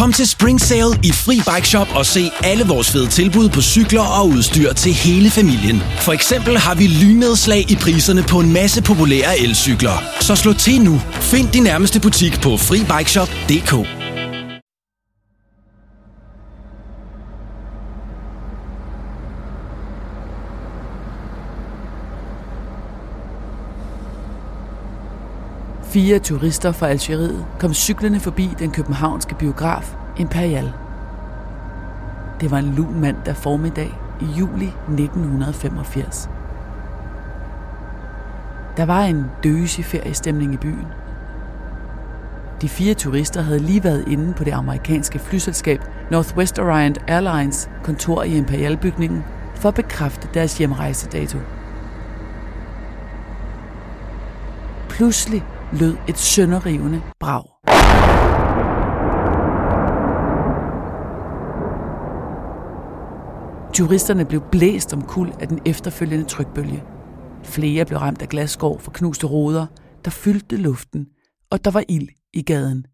Kom til Spring Sale i Fri Bike Shop og se alle vores fede tilbud på cykler og udstyr til hele familien. For eksempel har vi lynnedslag i priserne på en masse populære elcykler. Så slå til nu. Find din nærmeste butik på FriBikeShop.dk. Fire turister fra Algeriet kom cyklerne forbi den københavnske biograf Imperial. Det var en lun mandag formiddag i juli 1985. Der var en døsig feriestemning i byen. De fire turister havde lige været inde på det amerikanske flyselskab Northwest Orient Airlines kontor i Imperial-bygningen for at bekræfte deres hjemrejsedato. Pludselig lød et sønderrivende brag. Turisterne blev blæst om kul af den efterfølgende trykbølge. Flere blev ramt af glasskår for knuste ruder, der fyldte luften, og der var ild i gaden.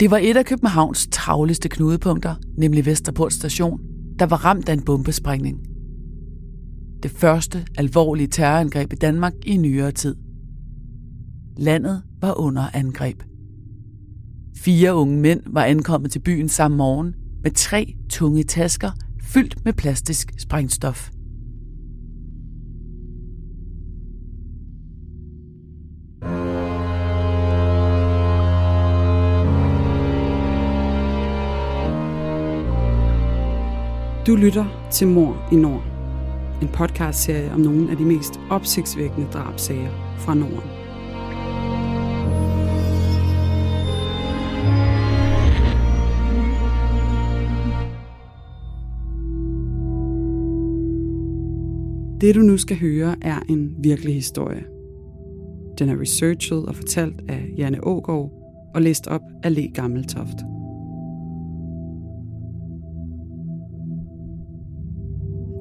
Det var et af Københavns travleste knudepunkter, nemlig Vesterport station, der var ramt af en bombesprængning. Det første alvorlige terrorangreb i Danmark i nyere tid. Landet var under angreb. Fire unge mænd var ankommet til byen samme morgen med tre tunge tasker fyldt med plastisk sprængstof. Du lytter til Mor i Nord. En podcastserie om nogle af de mest opsigtsvækkende drabsager fra Norden. Det du nu skal høre er en virkelig historie. Den er researchet og fortalt af Janne Ågaard og læst op af Le Gammeltoft.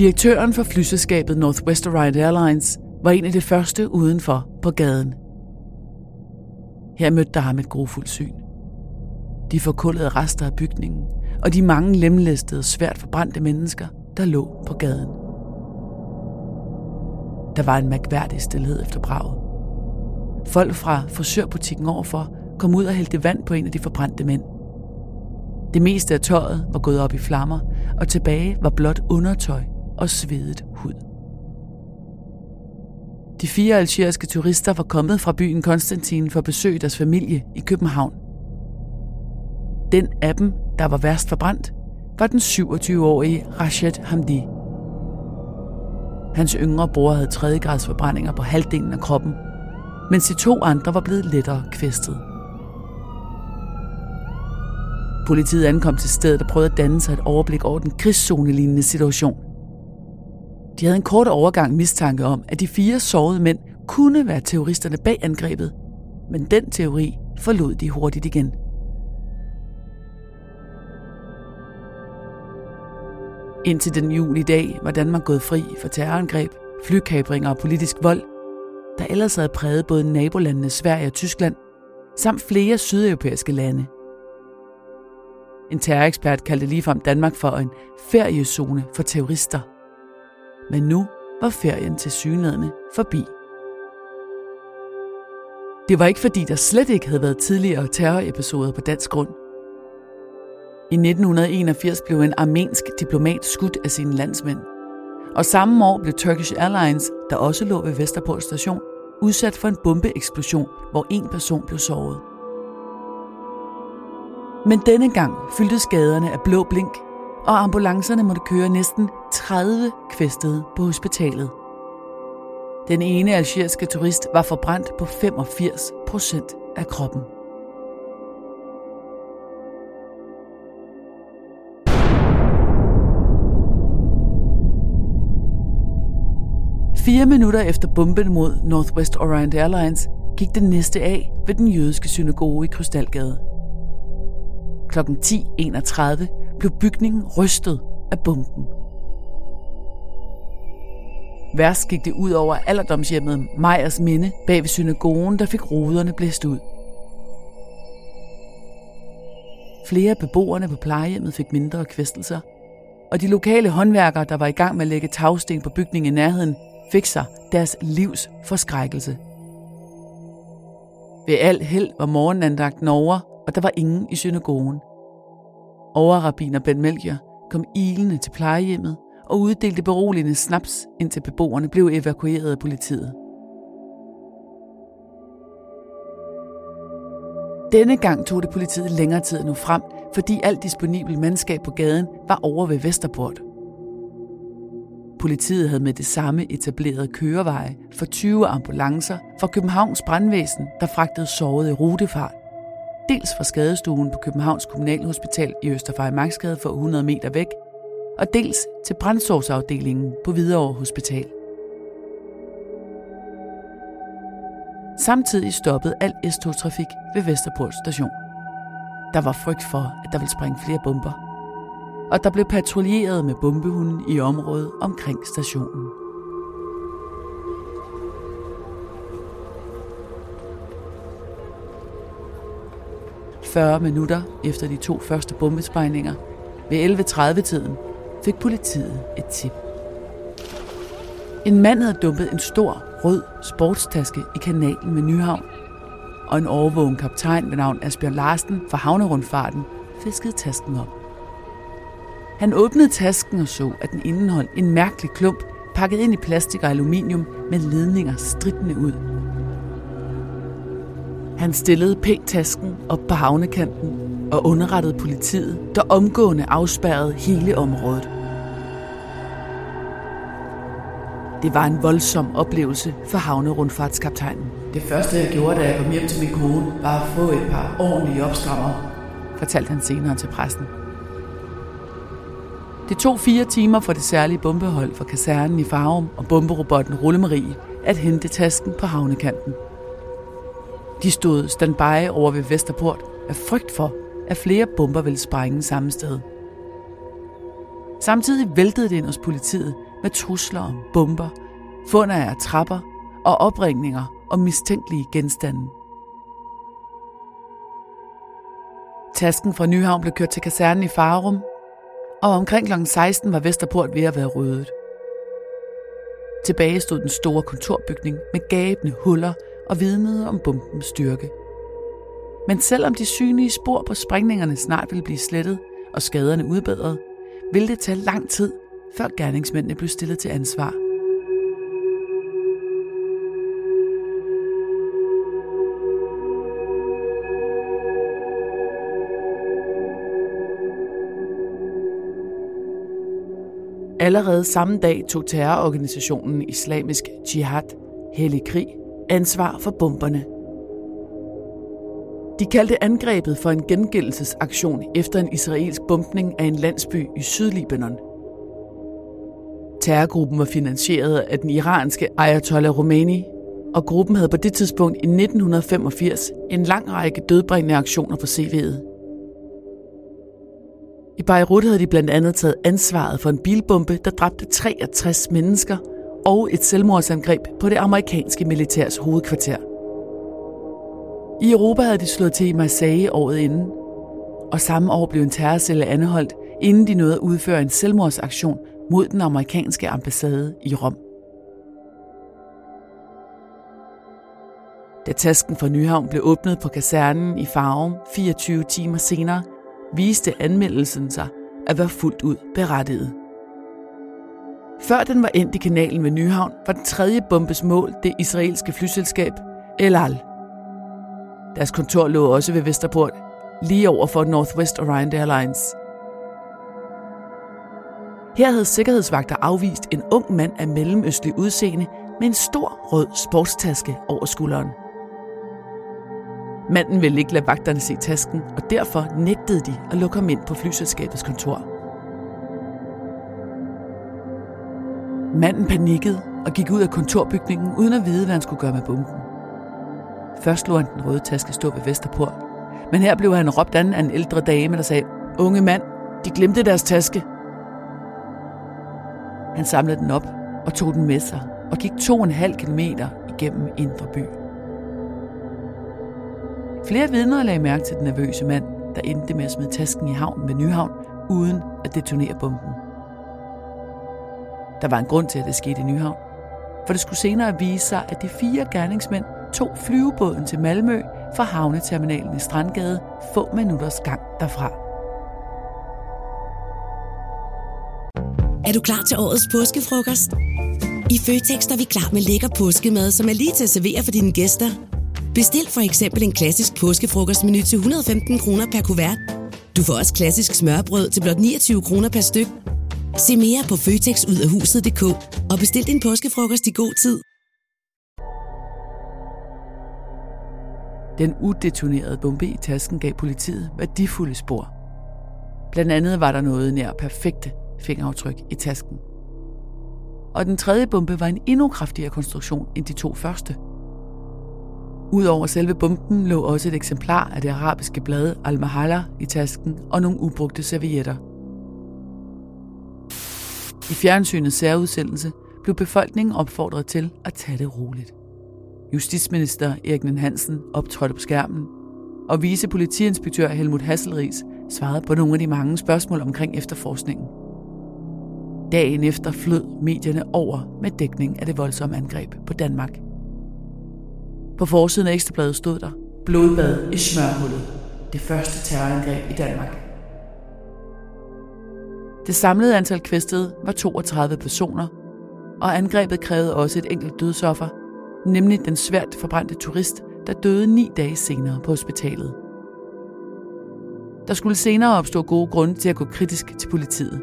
Direktøren for flyselskabet Northwest Orient Airlines var en af de første udenfor på gaden. Her mødte der ham et grofuldt syn. De forkullede rester af bygningen, og de mange lemlæstede, svært forbrændte mennesker, der lå på gaden. Der var en mærkværdig stillhed efter braget. Folk fra frisørbutikken overfor kom ud og hældte vand på en af de forbrændte mænd. Det meste af tøjet var gået op i flammer, og tilbage var blot undertøj og svedet hud. De fire algeriske turister var kommet fra byen Konstantin for at besøge deres familie i København. Den af dem, der var værst forbrændt, var den 27-årige Rashid Hamdi. Hans yngre bror havde tredjegrads forbrændinger på halvdelen af kroppen, mens de to andre var blevet lettere kvæstet. Politiet ankom til stedet og prøvede at danne sig et overblik over den krigszone-lignende situation. De havde en kort overgang mistanke om, at de fire sårede mænd kunne være terroristerne bag angrebet, men den teori forlod de hurtigt igen. Indtil den juli dag var Danmark gået fri for terrorangreb, flykabringer og politisk vold, der ellers havde præget både nabolandene Sverige og Tyskland, samt flere sydeuropæiske lande. En terrorekspert kaldte ligefrem Danmark for en feriezone for terrorister. Men nu var ferien til synlædende forbi. Det var ikke fordi, der slet ikke havde været tidligere terrorepisoder på dansk grund. I 1981 blev en armensk diplomat skudt af sine landsmænd. Og samme år blev Turkish Airlines, der også lå ved Vesterport station, udsat for en bombeeksplosion, hvor en person blev såret. Men denne gang fyldte skaderne af blå blink, og ambulancerne måtte køre næsten 30 kvæstede på hospitalet. Den ene algeriske turist var forbrændt på 85 procent af kroppen. Fire minutter efter bomben mod Northwest Orient Airlines gik den næste af ved den jødiske synagoge i Krystalgade. Klokken 10.31 blev bygningen rystet af bomben. Værst gik det ud over alderdomshjemmet Majers Minde bag ved synagogen, der fik ruderne blæst ud. Flere af beboerne på plejehjemmet fik mindre kvæstelser, og de lokale håndværkere, der var i gang med at lægge tagsten på bygningen i nærheden, fik sig deres livs forskrækkelse. Ved al held var morgenandagten over, og der var ingen i synagogen. Overrabiner Ben Melchior kom ilende til plejehjemmet og uddelte beroligende snaps, indtil beboerne blev evakueret af politiet. Denne gang tog det politiet længere tid at nå frem, fordi alt disponibel mandskab på gaden var over ved Vesterport. Politiet havde med det samme etableret køreveje for 20 ambulancer fra Københavns brandvæsen, der fragtede sårede i rutefart. Dels fra skadestuen på Københavns Kommunalhospital i Østerfejmarksgade for 100 meter væk, og dels til brændsårsafdelingen på Hvidovre Hospital. Samtidig stoppede al S-togtrafik ved Vesterport station. Der var frygt for, at der ville springe flere bomber, og der blev patruljeret med bombehunde i området omkring stationen. ...40 minutter efter de to første bombesprængninger, ved 11.30-tiden, fik politiet et tip. En mand havde dumpet en stor, rød sportstaske i kanalen med Nyhavn, og en overvågen kaptajn ved navn Asbjørn Larsen fra havnerundfarten fiskede tasken op. Han åbnede tasken og så, at den indeholdt en mærkelig klump, pakket ind i plastik og aluminium med ledninger stridende ud. Han stillede pænt tasken op på havnekanten og underrettede politiet, der omgående afspærrede hele området. Det var en voldsom oplevelse for havnerundfartskaptajnen. Det første, jeg gjorde, da jeg kom hjem til min kone, var at få et par ordentlige opstrammer, fortalte han senere til pressen. Det tog fire timer for det særlige bombehold fra kasernen i Farum og bomberobotten Rullemarie at hente tasken på havnekanten. De stod standby over ved Vesterport af frygt for, at flere bomber ville sprænge samme sted. Samtidig væltede det ind hos politiet med trusler om bomber, fund af trapper og opringninger om mistænkelige genstande. Tasken fra Nyhavn blev kørt til kasernen i Farum, og omkring kl. 16 var Vesterport ved at være ryddet. Tilbage stod den store kontorbygning med gabende huller og vidnede om bombens styrke. Men selvom de synlige spor på sprængningerne snart ville blive slettet og skaderne udbedret, ville det tage lang tid, før gerningsmændene blev stillet til ansvar. Allerede samme dag tog terrororganisationen Islamisk Jihad, hellig krig, ansvar for bomberne. De kaldte angrebet for en gengældelsesaktion efter en israelsk bombning af en landsby i Sydlibanon. Terrorgruppen var finansieret af den iranske Ayatollah Khomeini, og gruppen havde på det tidspunkt i 1985 en lang række dødbringende aktioner på CV'et. I Beirut havde de blandt andet taget ansvaret for en bilbombe, der dræbte 63 mennesker, og et selvmordsangreb på det amerikanske militærs hovedkvarter. I Europa havde de slået til i Marseille året inden, og samme år blev en terrorcelle anholdt, inden de nåede at udføre en selvmordsaktion mod den amerikanske ambassade i Rom. Da tasken fra Nyhavn blev åbnet på kasernen i Farum 24 timer senere, viste anmeldelsen sig at være fuldt ud berettiget. Før den var endt i kanalen ved Nyhavn, var den tredje bombes mål det israelske flyselskab El Al. Deres kontor lå også ved Vesterport, lige over for Northwest Orient Airlines. Her havde sikkerhedsvagter afvist en ung mand af mellemøstlig udseende med en stor rød sportstaske over skulderen. Manden ville ikke lade vagterne se tasken, og derfor nægtede de at lukke ham ind på flyselskabets kontor. Manden panikkede og gik ud af kontorbygningen uden at vide, hvad han skulle gøre med bomben. Først lå han den røde taske stå ved Vesterport, men her blev han råbt an af en ældre dame, der sagde, Unge mand, de glemte deres taske. Han samlede den op og tog den med sig og gik to og en halv kilometer igennem Indre By. Flere vidner lagde mærke til den nervøse mand, der endte med at smide tasken i havnen ved Nyhavn, uden at detonere bomben. Der var en grund til, at det skete i Nyhavn, for det skulle senere vise sig, at de fire gerningsmænd tog flyvebåden til Malmø fra havneterminalen i Strandgade få minutters gang derfra. Er du klar til årets påskefrokost? I Føtex er vi klar med lækker påskemad, som er lige til at servere for dine gæster. Bestil for eksempel en klassisk påskefrokostmenu til 115 kroner per kuvert. Du får også klassisk smørbrød til blot 29 kroner per styk. Se mere på føtexudafhuset.dk og bestil din påskefrokost i god tid. Den udetonerede bombe i tasken gav politiet værdifulde spor. Blandt andet var der noget nær perfekte fingeraftryk i tasken. Og den tredje bombe var en endnu kraftigere konstruktion end de to første. Udover selve bomben lå også et eksemplar af det arabiske blad Al-Mahala i tasken og nogle ubrugte servietter. I fjernsynets særudsendelse blev befolkningen opfordret til at tage det roligt. Justitsminister Erik Hansen optrådte på skærmen, og vicepolitiinspektør Helmut Hasselris svarede på nogle af de mange spørgsmål omkring efterforskningen. Dagen efter flød medierne over med dækning af det voldsomme angreb på Danmark. På forsiden af Ekstrabladet stod der, blodbad i smørhullet, det første terrorangreb i Danmark. Det samlede antal kvæstede var 32 personer, og angrebet krævede også et enkelt dødsoffer, nemlig den svært forbrændte turist, der døde ni dage senere på hospitalet. Der skulle senere opstå gode grunde til at gå kritisk til politiet.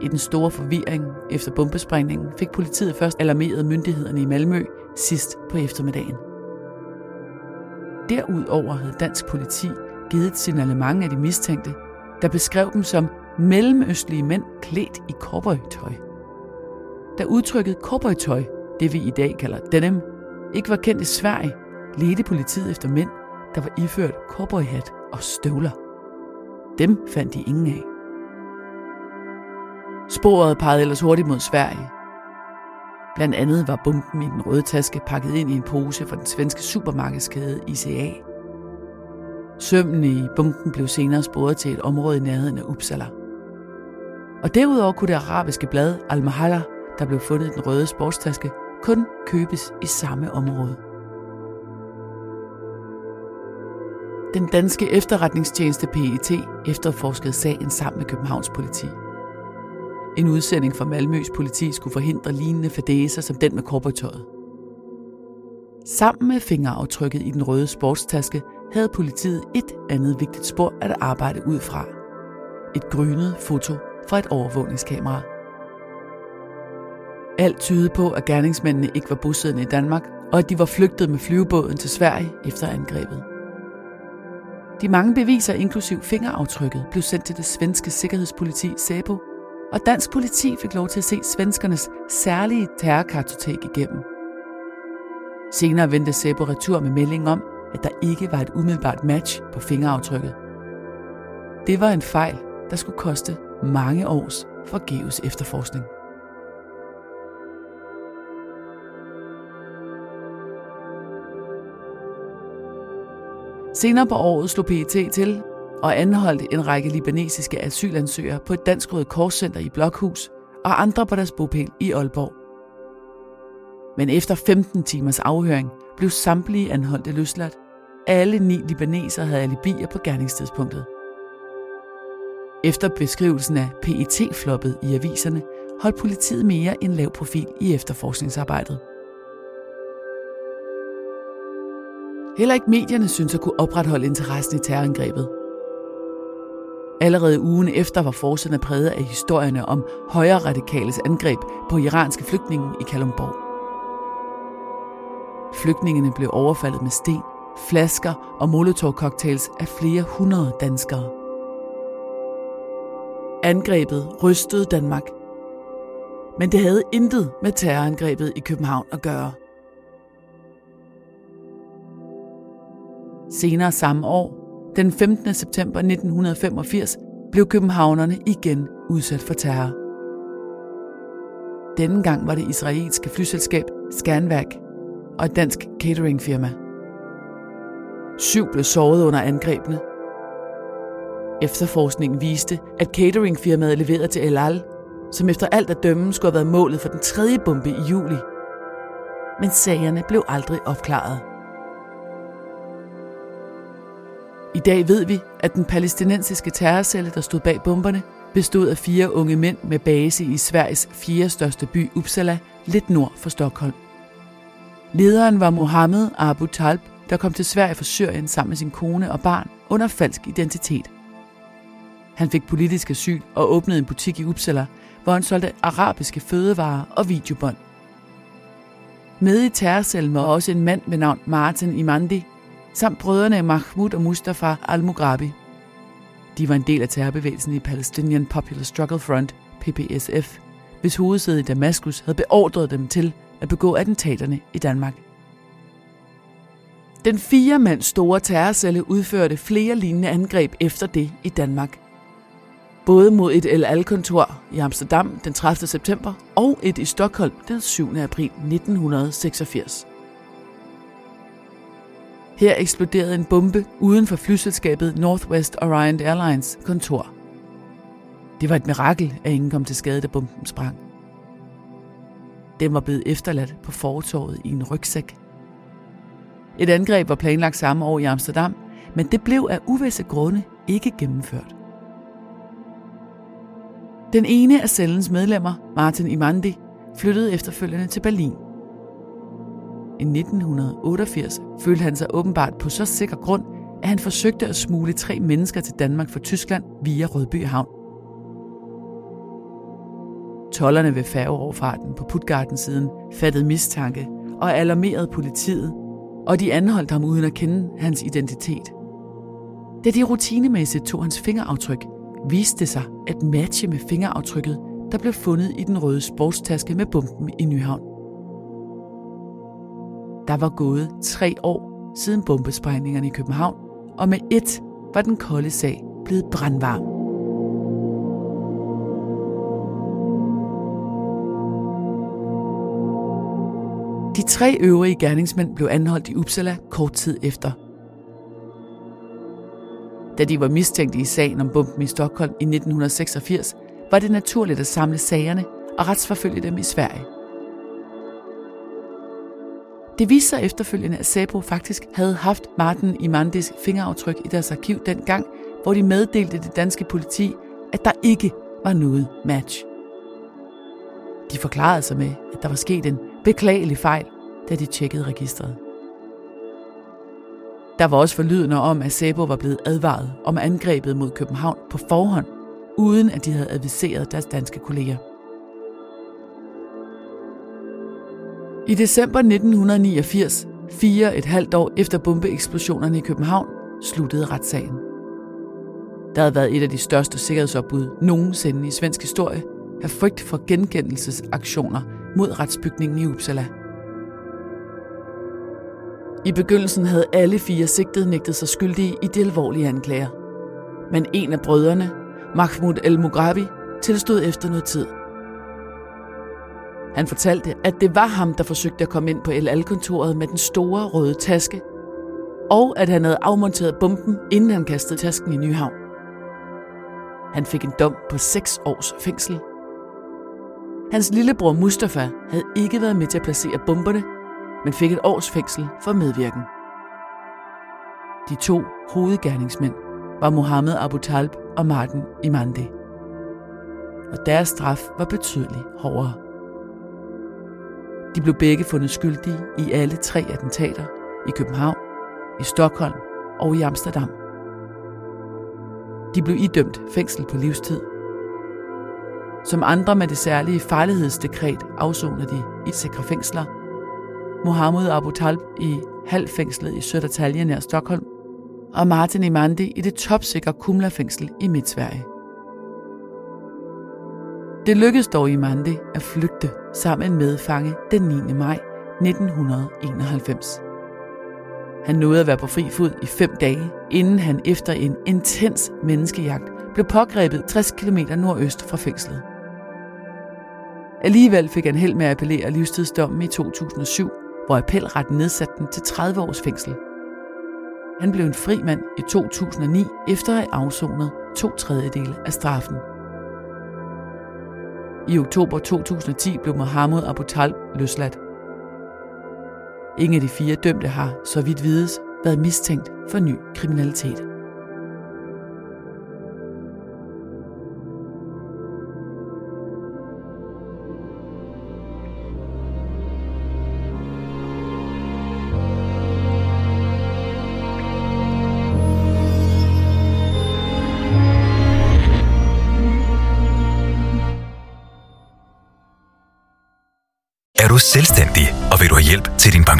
I den store forvirring efter bombesprængningen fik politiet først alarmeret myndighederne i Malmø sidst på eftermiddagen. Derudover havde dansk politi givet et signalement af de mistænkte, der beskrev dem som mellemøstlige mænd klædt i cowboytøj. Da udtrykket cowboytøj, det vi i dag kalder denim, ikke var kendt i Sverige, ledte politiet efter mænd, der var iført cowboyhat og støvler. Dem fandt de ingen af. Sporet pegede ellers hurtigt mod Sverige. Blandt andet var bomben i den røde taske pakket ind i en pose fra den svenske supermarkedskæde ICA. Sømmene i bunken blev senere sporet til et område i nærheden af Uppsala. Og derudover kunne det arabiske blad Al-Mahala, der blev fundet i den røde sportstaske, kun købes i samme område. Den danske efterretningstjeneste PET efterforskede sagen sammen med Københavns politi. En udsending fra Malmøs politi skulle forhindre lignende fadæser som den med korportøjet. Sammen med fingeraftrykket i den røde sportstaske havde politiet et andet vigtigt spor at arbejde ud fra. Et grynet foto fra et overvågningskamera. Alt tydede på, at gerningsmændene ikke var bosiddende i Danmark, og at de var flygtet med flyvebåden til Sverige efter angrebet. De mange beviser, inklusiv fingeraftrykket, blev sendt til det svenske sikkerhedspoliti SABO, og dansk politi fik lov til at se svenskernes særlige terrorkartotek igennem. Senere vendte SABO retur med melding om, at der ikke var et umiddelbart match på fingeraftrykket. Det var en fejl, der skulle koste mange års forgæves efterforskning. Senere på året slog PET til og anholdt en række libanesiske asylansøgere på et dansk røde korscenter i Blokhus og andre på deres bopæl i Aalborg. Men efter 15 timers afhøring blev samtlige anholdte løsladt. Alle ni libanesere havde alibier på gerningstidspunktet. Efter beskrivelsen af PET-floppet i aviserne, holdt politiet mere en lav profil i efterforskningsarbejdet. Heller ikke medierne synes at kunne opretholde interessen i terrorangrebet. Allerede ugen efter var forsiden præget af historierne om højre radikales angreb på iranske flygtninge i Kalundborg. Flygtningene blev overfaldet med sten, flasker og molotov-cocktails af flere hundrede danskere. Angrebet rystede Danmark. Men det havde intet med terrorangrebet i København at gøre. Senere samme år, den 15. september 1985, blev københavnerne igen udsat for terror. Denne gang var det israelske flyselskab Scanvac og et dansk cateringfirma. Syv blev såret under angrebene. Efterforskningen viste, at cateringfirmaet leverede til El Al, som efter alt at dømme skulle have været målet for den tredje bombe i juli. Men sagerne blev aldrig opklaret. I dag ved vi, at den palæstinensiske terrorcelle, der stod bag bomberne, bestod af fire unge mænd med base i Sveriges fjerde største by Uppsala, lidt nord for Stockholm. Lederen var Mohammed Abu Talb, der kom til Sverige fra Syrien sammen med sin kone og barn under falsk identitet. Han fik politisk asyl og åbnede en butik i Uppsala, hvor han solgte arabiske fødevarer og videobånd. Med i terrorcellen var også en mand ved navn Martin Imandi, samt brødrene Mahmoud og Mustafa al-Mughrabi. De var en del af terrorbevægelsen i Palestinian Popular Struggle Front, PPSF, hvis hovedsæde i Damaskus havde beordret dem til at begå attentaterne i Danmark. Den fire mand store terrorcelle udførte flere lignende angreb efter det i Danmark. Både mod et El Al-kontor i Amsterdam den 30. september og et i Stockholm den 7. april 1986. Her eksploderede en bombe uden for flyselskabet Northwest Orion Airlines kontor. Det var et mirakel, at ingen kom til skade, da bomben sprang. Den var blevet efterladt på fortorvet i en rygsæk. Et angreb var planlagt samme år i Amsterdam, men det blev af uvisse grunde ikke gennemført. Den ene af cellens medlemmer, Martin Imandi, flyttede efterfølgende til Berlin – i 1988 følte han sig åbenbart på så sikker grund, at han forsøgte at smule tre mennesker til Danmark fra Tyskland via Rødby Havn. Tollerne ved færgeoverfarten på Puttgarten-siden fattede mistanke og alarmerede politiet, og de anholdt ham uden at kende hans identitet. Da de rutinemæssigt tog hans fingeraftryk, viste det sig at matche med fingeraftrykket, der blev fundet i den røde sportstaske med bomben i Nyhavn. Der var gået tre år siden bombesprængningerne i København, og med et var den kolde sag blevet brandvarm. De tre øvrige gerningsmænd blev anholdt i Uppsala kort tid efter. Da de var mistænkt i sagen om bomben i Stockholm i 1986, var det naturligt at samle sagerne og retsforfølge dem i Sverige. Det viste sig efterfølgende, at Sabo faktisk havde haft Martin Imandis fingeraftryk i deres arkiv dengang, hvor de meddelte det danske politi, at der ikke var noget match. De forklarede sig med, at der var sket en beklagelig fejl, da de tjekkede registret. Der var også forlydende om, at Sabo var blevet advaret om angrebet mod København på forhånd, uden at de havde adviseret deres danske kolleger. I december 1989, fire et halvt år efter bombeeksplosionerne i København, sluttede retssagen. Der havde været et af de største sikkerhedsopbud nogensinde i svensk historie, af frygt for genkendelsesaktioner mod retsbygningen i Uppsala. I begyndelsen havde alle fire sigtede nægtet sig skyldige i de alvorlige anklager. Men en af brødrene, Mahmoud El Mughrabi, tilstod efter noget tid – han fortalte, at det var ham, der forsøgte at komme ind på LL-kontoret med den store røde taske, og at han havde afmonteret bomben, inden han kastede tasken i Nyhavn. Han fik en dom på 6 års fængsel. Hans lillebror Mustafa havde ikke været med til at placere bomberne, men fik et års fængsel for medvirken. De to hovedgerningsmænd var Mohammed Abu Talb og Martin Imandi. Og deres straf var betydeligt hårdere. De blev begge fundet skyldige i alle tre attentater i København, i Stockholm og i Amsterdam. De blev idømt fængsel på livstid. Som andre med det særlige farlighedsdekret afsoner de i sikre fængsler. Mohammed Abu Talb i halvfængslet i Södertälje nær Stockholm, og Martin Imandi i det topsikre Kumla-fængsel i Midtsverige. Det lykkedes dog Imandi at flygte sammen med fange den 9. maj 1991. Han nåede at være på fri fod i fem dage, inden han efter en intens menneskejagt blev pågrebet 60 km nordøst fra fængslet. Alligevel fik han held med at appellere livstidsdommen i 2007, hvor appelretten nedsatte den til 30 års fængsel. Han blev en fri mand i 2009 efter at have afsonet to tredjedele af straffen. I oktober 2010 blev Mohammed Abu Talib løsladt. Ingen af de fire dømte har, så vidt vides, været mistænkt for ny kriminalitet.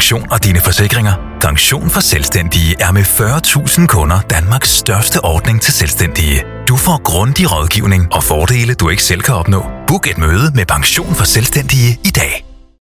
Pension og dine forsikringer? Pension for Selvstændige er med 40.000 kunder Danmarks største ordning til selvstændige. Du får grundig rådgivning og fordele, du ikke selv kan opnå. Book et møde med Pension for Selvstændige i dag.